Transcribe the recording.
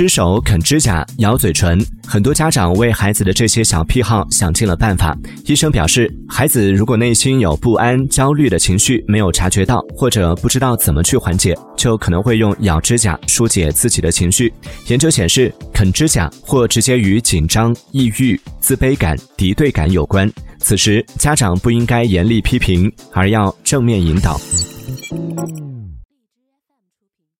吃手、啃指甲、咬嘴唇，很多家长为孩子的这些小癖好想尽了办法。医生表示，孩子如果内心有不安、焦虑的情绪没有察觉到，或者不知道怎么去缓解，就可能会用咬指甲疏解自己的情绪。研究显示，啃指甲或直接与紧张、抑郁、自卑感、敌对感有关。此时，家长不应该严厉批评，而要正面引导。